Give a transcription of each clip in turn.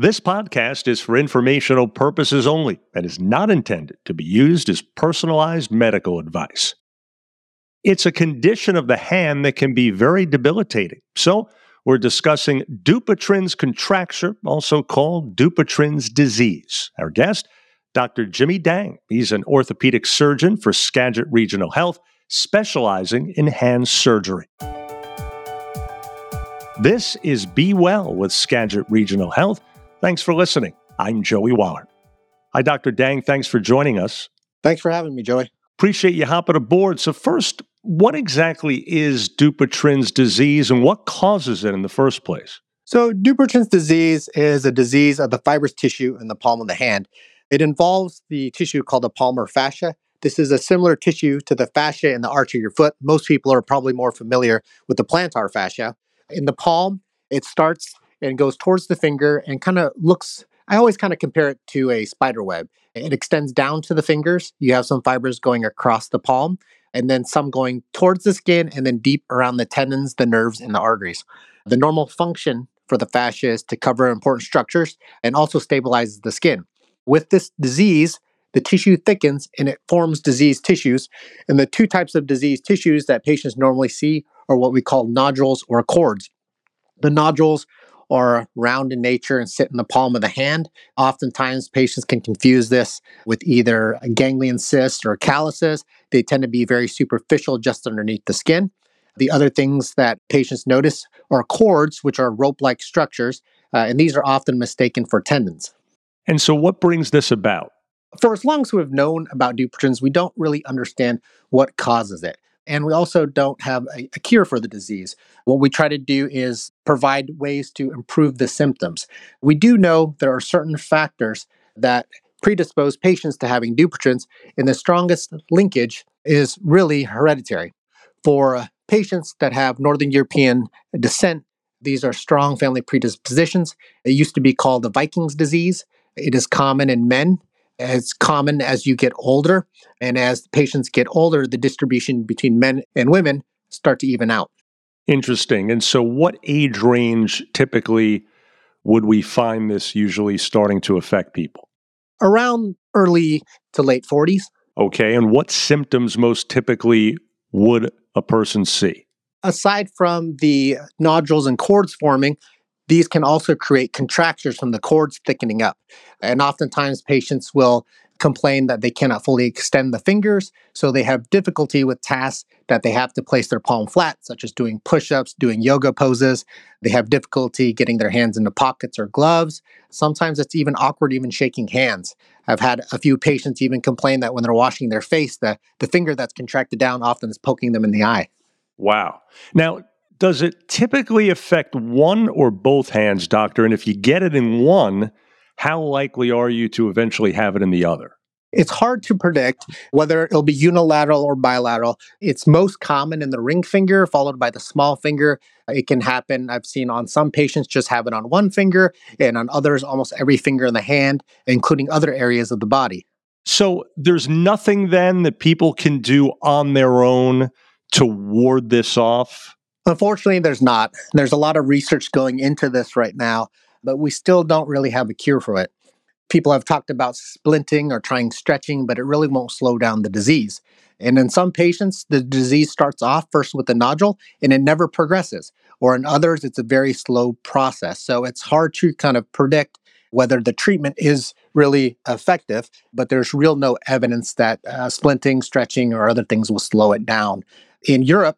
This podcast is for informational purposes only and is not intended to be used as personalized medical advice. It's a condition of the hand that can be very debilitating. So, we're discussing Dupuytren's contracture, also called Dupuytren's disease. Our guest, Dr. Jimmy Dang. He's an orthopedic surgeon for Skagit Regional Health, specializing in hand surgery. This is Be Well with Skagit Regional Health. Thanks for listening. I'm Joey Waller. Hi, Dr. Dang. Thanks for joining us. Thanks for having me, Joey. Appreciate you hopping aboard. So, first, what exactly is Dupuytren's disease and what causes it in the first place? So, Dupuytren's disease is a disease of the fibrous tissue in the palm of the hand. It involves the tissue called the palmar fascia. This is a similar tissue to the fascia in the arch of your foot. Most people are probably more familiar with the plantar fascia. In the palm, it starts and goes towards the finger and kind of looks I always kind of compare it to a spider web. It extends down to the fingers. You have some fibers going across the palm, and then some going towards the skin and then deep around the tendons, the nerves, and the arteries. The normal function for the fascia is to cover important structures and also stabilizes the skin. With this disease, the tissue thickens and it forms diseased tissues. And the two types of diseased tissues that patients normally see are what we call nodules or cords. The nodules are round in nature and sit in the palm of the hand. Oftentimes, patients can confuse this with either a ganglion cyst or calluses. They tend to be very superficial just underneath the skin. The other things that patients notice are cords, which are rope like structures, uh, and these are often mistaken for tendons. And so, what brings this about? For as long as we've known about Dupuytren's, we don't really understand what causes it. And we also don't have a, a, cure for the disease. What we try to do is provide ways to improve the symptoms. We do know there are certain factors that predispose patients to having Dupuytren's, and the strongest linkage is really hereditary. For uh, patients that have Northern European descent, these are strong family predispositions. It used to be called the Vikings disease. It is common in men as common as you get older. And as patients get older, the distribution between men and women start to even out. Interesting. And so, what age range typically would we find this usually starting to affect people? Around early to late 40s. Okay. And what symptoms most typically would a person see? Aside from the nodules and cords forming, these can also create contractures from the cords thickening up. And oftentimes patients will complain that they cannot fully extend the fingers, so they have difficulty with tasks that they have to place their palm flat, such as doing push ups, doing yoga poses. They have difficulty getting their hands into pockets or gloves. Sometimes it's even awkward, even shaking hands. I've had a few patients even complain that when they're washing their face, the, the finger that's contracted down often is poking them in the eye. Wow. Now, does it typically affect one or both hands, doctor? And if you get it in one, how likely are you to eventually have it in the other? It's hard to predict whether it'll be unilateral or bilateral. It's most common in the ring finger, followed by the small finger. It can happen. I've seen on some patients just have it on one finger, and on others, almost every finger in the hand, including other areas of the body. So there's nothing then that people can do on their own to ward this off? Unfortunately, there's not. There's a lot of research going into this right now, but we still don't really have a cure for it. People have talked about splinting or trying stretching, but it really won't slow down the disease. And in some patients, the disease starts off first with a nodule and it never progresses. Or in others, it's a very slow process. So it's hard to kind of predict whether the treatment is really effective, but there's real no evidence that uh, splinting, stretching, or other things will slow it down. In Europe,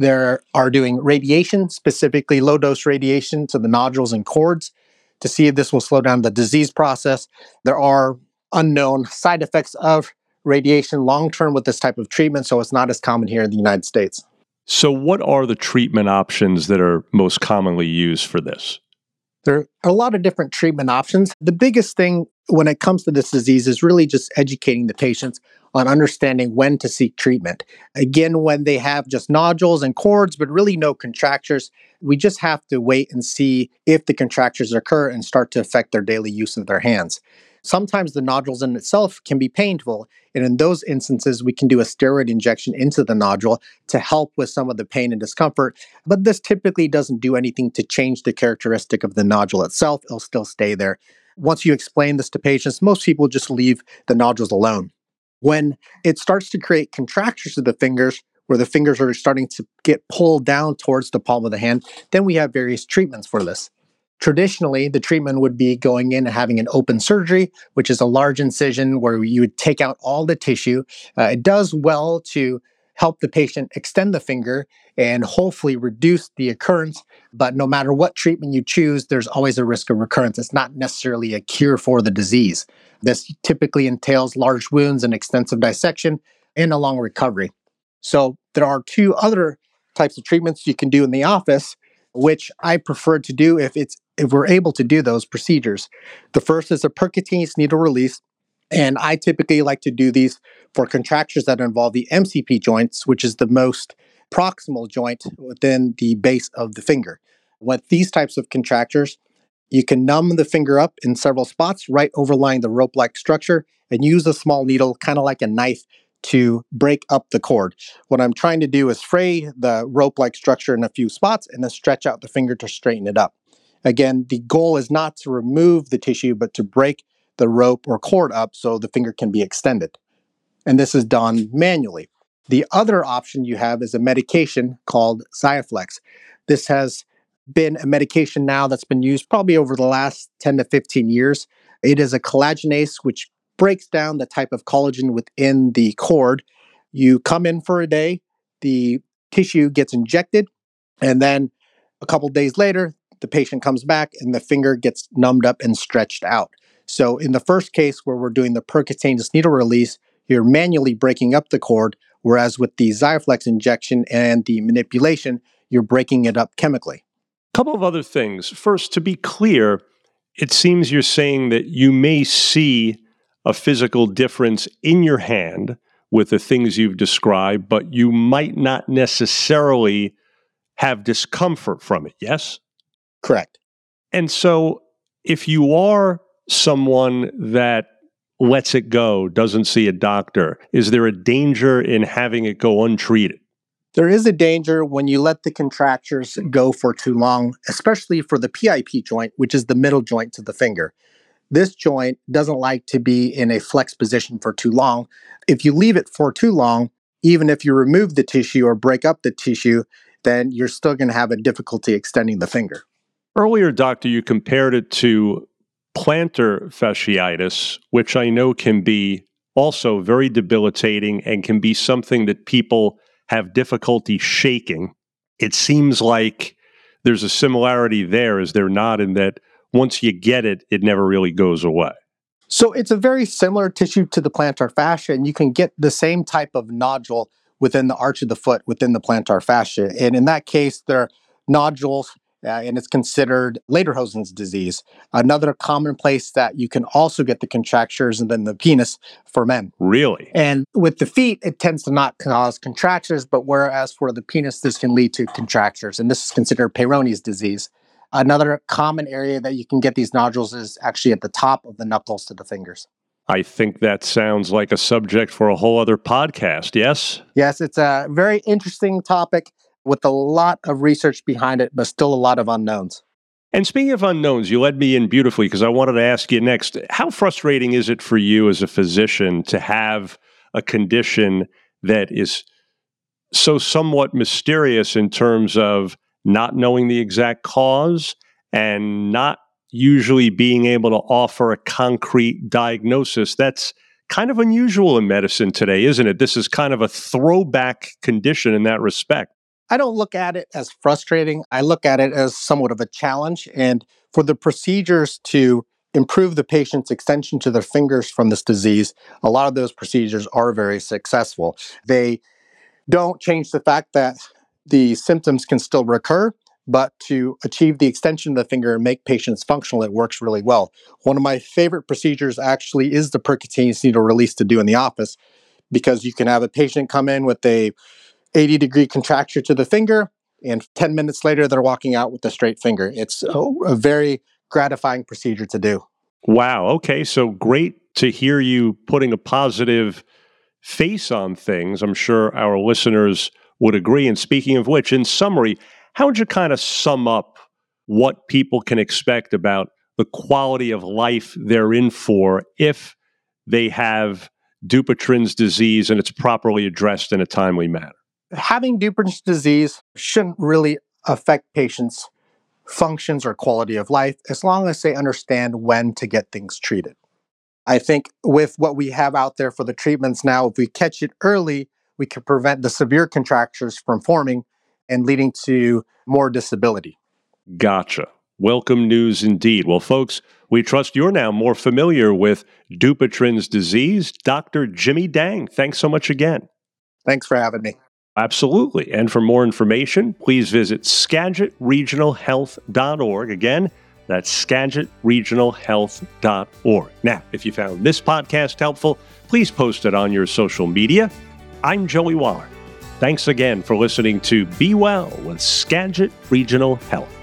they are doing radiation, specifically low dose radiation to the nodules and cords to see if this will slow down the disease process. There are unknown side effects of radiation long term with this type of treatment, so it's not as common here in the United States. So, what are the treatment options that are most commonly used for this? There are a lot of different treatment options. The biggest thing when it comes to this disease is really just educating the patients on understanding when to seek treatment. Again, when they have just nodules and cords, but really no contractures, we just have to wait and see if the contractures occur and start to affect their daily use of their hands. Sometimes the nodules in itself can be painful. And in those instances, we can do a steroid injection into the nodule to help with some of the pain and discomfort. But this typically doesn't do anything to change the characteristic of the nodule itself. It'll still stay there. Once you explain this to patients, most people just leave the nodules alone. When it starts to create contractures of the fingers, where the fingers are starting to get pulled down towards the palm of the hand, then we have various treatments for this. Traditionally, the treatment would be going in and having an open surgery, which is a large incision where you would take out all the tissue. Uh, it does well to help the patient extend the finger and hopefully reduce the occurrence. But no matter what treatment you choose, there's always a risk of recurrence. It's not necessarily a cure for the disease. This typically entails large wounds and extensive dissection and a long recovery. So there are two other types of treatments you can do in the office, which I prefer to do if it's we're able to do those procedures. The first is a percutaneous needle release. And I typically like to do these for contractures that involve the MCP joints, which is the most proximal joint within the base of the finger. With these types of contractures, you can numb the finger up in several spots right overlying the rope like structure and use a small needle, kind of like a knife, to break up the cord. What I'm trying to do is fray the rope like structure in a few spots and then stretch out the finger to straighten it up. Again, the goal is not to remove the tissue, but to break the rope or cord up so the finger can be extended. And this is done manually. The other option you have is a medication called Xiaflex. This has been a medication now that's been used probably over the last 10 to 15 years. It is a collagenase which breaks down the type of collagen within the cord. You come in for a day, the tissue gets injected, and then a couple days later, the patient comes back and the finger gets numbed up and stretched out. So, in the first case where we're doing the percutaneous needle release, you're manually breaking up the cord, whereas with the Xiaflex injection and the manipulation, you're breaking it up chemically. A couple of other things. First, to be clear, it seems you're saying that you may see a physical difference in your hand with the things you've described, but you might not necessarily have discomfort from it. Yes? Correct. And so if you are someone that lets it go, doesn't see a doctor, is there a danger in having it go untreated? There is a danger when you let the contractures go for too long, especially for the PIP joint, which is the middle joint to the finger. This joint doesn't like to be in a flex position for too long. If you leave it for too long, even if you remove the tissue or break up the tissue, then you're still going to have a difficulty extending the finger. Earlier, doctor, you compared it to plantar fasciitis, which I know can be also very debilitating and can be something that people have difficulty shaking. It seems like there's a similarity there, is there not, in that once you get it, it never really goes away. So it's a very similar tissue to the plantar fascia, and you can get the same type of nodule within the arch of the foot within the plantar fascia. And in that case, there are nodules uh, and it's considered Ledderhose's disease. Another common place that you can also get the contractures and then the penis for men. Really? And with the feet, it tends to not cause contractures, but whereas for the penis, this can lead to contractures. And this is considered Peyronie's disease. Another common area that you can get these nodules is actually at the top of the knuckles to the fingers. I think that sounds like a subject for a whole other podcast, yes? Yes, it's a very interesting topic with a lot of research behind it, but still a lot of unknowns. And speaking of unknowns, you led me in beautifully because I wanted to ask you next how frustrating is it for you as a physician to have a condition that is so somewhat mysterious in terms of not knowing the exact cause and not usually being able to offer a concrete diagnosis? That's kind of unusual in medicine today, isn't it? This is kind of a throwback condition in that respect. I don't look at it as frustrating. I look at it as somewhat of a challenge. And for the procedures to improve the patient's extension to their fingers from this disease, a lot of those procedures are very successful. They don't change the fact that the symptoms can still recur, but to achieve the extension of the finger and make patients functional, it works really well. One of my favorite procedures actually is the percutaneous needle release to do in the office because you can have a patient come in with a 80 degree contracture to the finger, and 10 minutes later, they're walking out with a straight finger. It's a, a very gratifying procedure to do. Wow. Okay. So great to hear you putting a positive face on things. I'm sure our listeners would agree. And speaking of which, in summary, how would you kind of sum up what people can expect about the quality of life they're in for if they have Dupuytren's disease and it's properly addressed in a timely manner? Having Dupuytren's disease shouldn't really affect patients' functions or quality of life as long as they understand when to get things treated. I think with what we have out there for the treatments now, if we catch it early, we can prevent the severe contractures from forming and leading to more disability. Gotcha. Welcome news indeed. Well, folks, we trust you're now more familiar with Dupuytren's disease. Dr. Jimmy Dang, thanks so much again. Thanks for having me. Absolutely. And for more information, please visit skagitregionalhealth.org. Again, that's skagitregionalhealth.org. Now, if you found this podcast helpful, please post it on your social media. I'm Joey Waller. Thanks again for listening to Be Well with Skagit Regional Health.